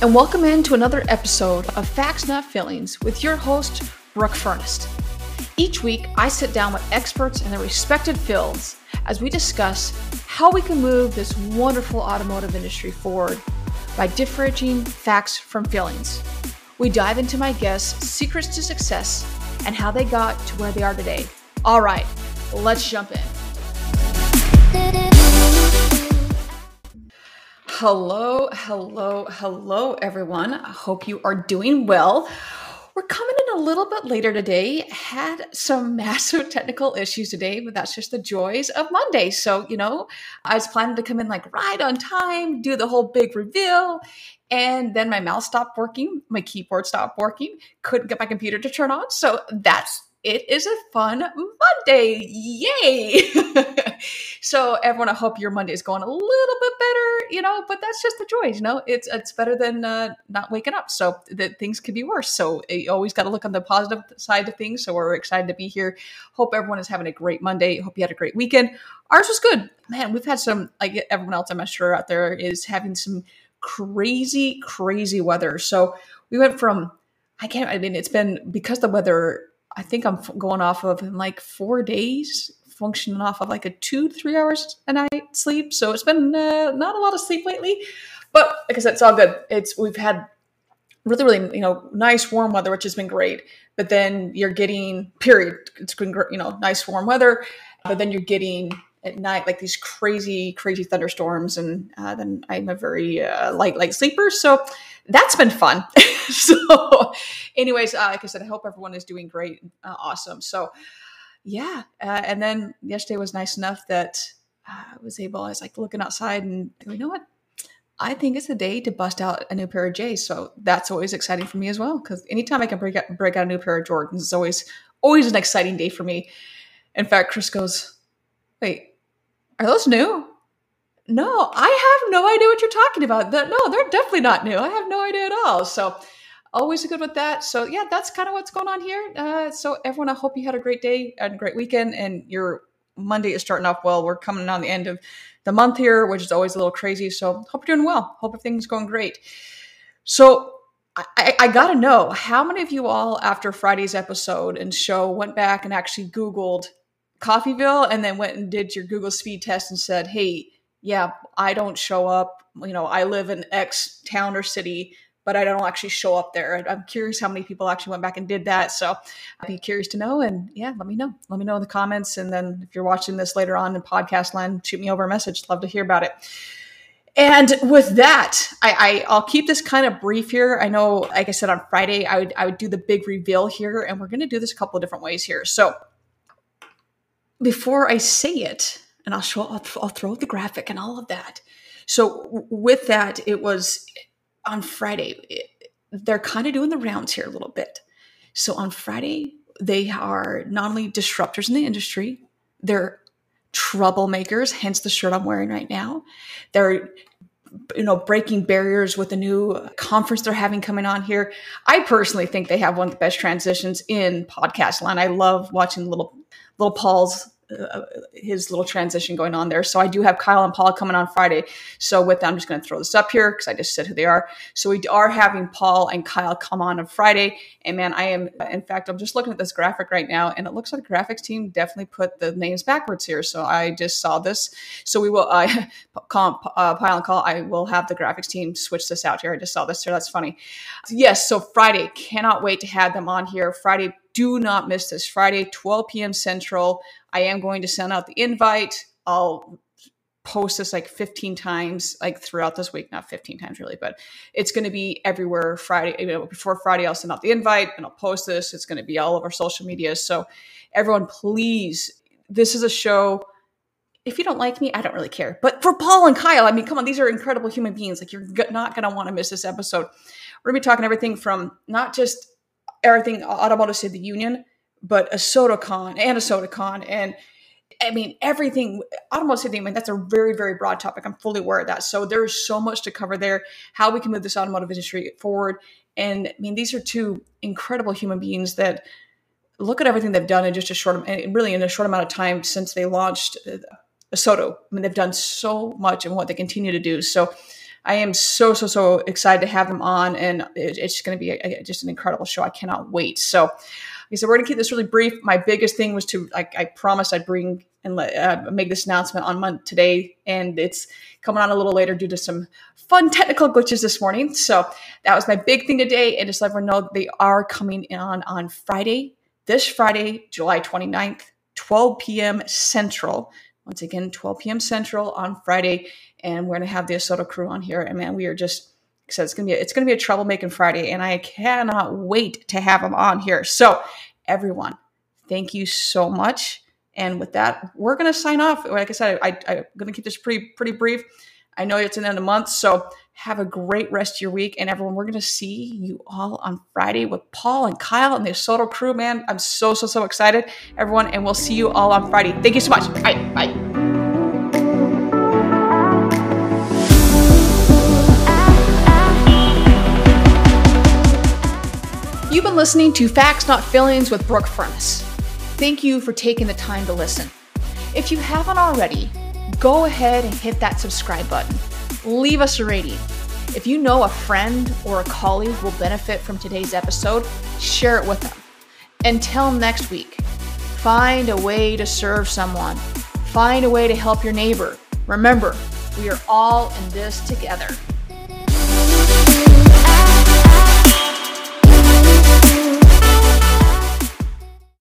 And welcome into another episode of Facts Not Feelings with your host, Brooke Furnist. Each week, I sit down with experts in their respected fields as we discuss how we can move this wonderful automotive industry forward by differentiating facts from feelings. We dive into my guests' secrets to success and how they got to where they are today. All right, let's jump in. Hello, hello, hello, everyone. I hope you are doing well. We're coming in a little bit later today. Had some massive technical issues today, but that's just the joys of Monday. So, you know, I was planning to come in like right on time, do the whole big reveal. And then my mouse stopped working, my keyboard stopped working, couldn't get my computer to turn on. So that's it is a fun Monday. Yay! so everyone, I hope your Monday is going a little bit better, you know, but that's just the joy, you know, it's, it's better than uh, not waking up. So that things could be worse. So you always got to look on the positive side of things. So we're excited to be here. Hope everyone is having a great Monday. Hope you had a great weekend. Ours was good. Man, we've had some, like everyone else, I'm sure out there is having some crazy, crazy weather. So we went from, I can't, I mean, it's been because the weather I think I'm going off of in like four days, functioning off of like a two, three hours a night sleep. So it's been uh, not a lot of sleep lately, but like I said, it's all good. It's we've had really, really, you know, nice warm weather, which has been great. But then you're getting period. It's been you know nice warm weather, but then you're getting at night like these crazy, crazy thunderstorms, and uh, then I'm a very uh, light, light sleeper, so that's been fun. so, anyways, uh, like I said, I hope everyone is doing great, uh, awesome. So, yeah, uh, and then yesterday was nice enough that I was able. I was like looking outside, and you know what? I think it's a day to bust out a new pair of J's. So that's always exciting for me as well. Because anytime I can break out, break out a new pair of Jordans, it's always always an exciting day for me. In fact, Chris goes, "Wait, are those new?" No, I have no idea what you're talking about. No, they're definitely not new. I have no idea at all. So always good with that. So yeah, that's kind of what's going on here. Uh, so everyone, I hope you had a great day and a great weekend, and your Monday is starting off well. We're coming on the end of the month here, which is always a little crazy. So hope you're doing well. Hope everything's going great. So I, I got to know how many of you all, after Friday's episode and show, went back and actually Googled Coffeyville and then went and did your Google speed test and said, hey, yeah, I don't show up. You know, I live in X town or city, but I don't actually show up there. I'm curious how many people actually went back and did that. So I'd be curious to know. And yeah, let me know. Let me know in the comments. And then if you're watching this later on in podcast land, shoot me over a message. Love to hear about it. And with that, I, I will keep this kind of brief here. I know, like I said on Friday, I would I would do the big reveal here, and we're going to do this a couple of different ways here. So before I say it, and I'll show, I'll, I'll throw the graphic and all of that. So with that, it was on Friday. It, they're kind of doing the rounds here a little bit. So on Friday, they are not only disruptors in the industry, they're troublemakers, hence the shirt I'm wearing right now. They're you know breaking barriers with the new conference they're having coming on here. I personally think they have one of the best transitions in podcast land. I love watching little little Paul's uh, his little transition going on there. So I do have Kyle and Paul coming on Friday. So with that, I'm just going to throw this up here because I just said who they are. So we are having Paul and Kyle come on on Friday. And man, I am, in fact, I'm just looking at this graphic right now and it looks like the graphics team definitely put the names backwards here. So I just saw this. So we will, uh, call, uh, Kyle and Call, I will have the graphics team switch this out here. I just saw this here. That's funny. Yes. So Friday, cannot wait to have them on here. Friday, do not miss this Friday, 12 p.m. Central. I am going to send out the invite. I'll post this like 15 times like throughout this week. Not 15 times really but it's going to be everywhere friday you know, before friday i'll send out the invite and i'll post this. It's going to be all over social media. So everyone please this is a show. If you don't like me i don't really care. But for paul and kyle i mean come on these are incredible human beings. Like you're not going to want to miss this episode. We're going to be talking everything from not just everything automotive State of the union but ASOTUCON and ASOTUCON and I mean everything automotive safety. I mean that's a very very broad topic. I'm fully aware of that. So there's so much to cover there. How we can move this automotive industry forward. And I mean these are two incredible human beings that look at everything they've done in just a short, really in a short amount of time since they launched uh, ASOTU. I mean they've done so much and what they continue to do. So I am so so so excited to have them on, and it, it's going to be a, just an incredible show. I cannot wait. So, I said, we're going to keep this really brief. My biggest thing was to like I promised I'd bring and let, uh, make this announcement on Monday today, and it's coming on a little later due to some fun technical glitches this morning. So that was my big thing today, and just let everyone know they are coming on on Friday, this Friday, July 29th, 12 p.m. Central. Once again, 12 p.m. Central on Friday and we're gonna have the ASOTU crew on here. And man, we are just said it's gonna be a, it's gonna be a troublemaking Friday, and I cannot wait to have them on here. So everyone, thank you so much. And with that, we're gonna sign off. Like I said, I, I, am gonna keep this pretty pretty brief. I know it's the end of the month, so have a great rest of your week. And everyone, we're going to see you all on Friday with Paul and Kyle and the ASOTU crew, man. I'm so, so, so excited, everyone. And we'll see you all on Friday. Thank you so much. Bye. Bye. Been listening to Facts Not Feelings with Brooke Furnace. Thank you for taking the time to listen. If you haven't already, go ahead and hit that subscribe button. Leave us a rating. If you know a friend or a colleague will benefit from today's episode, share it with them. Until next week, find a way to serve someone, find a way to help your neighbor. Remember, we are all in this together.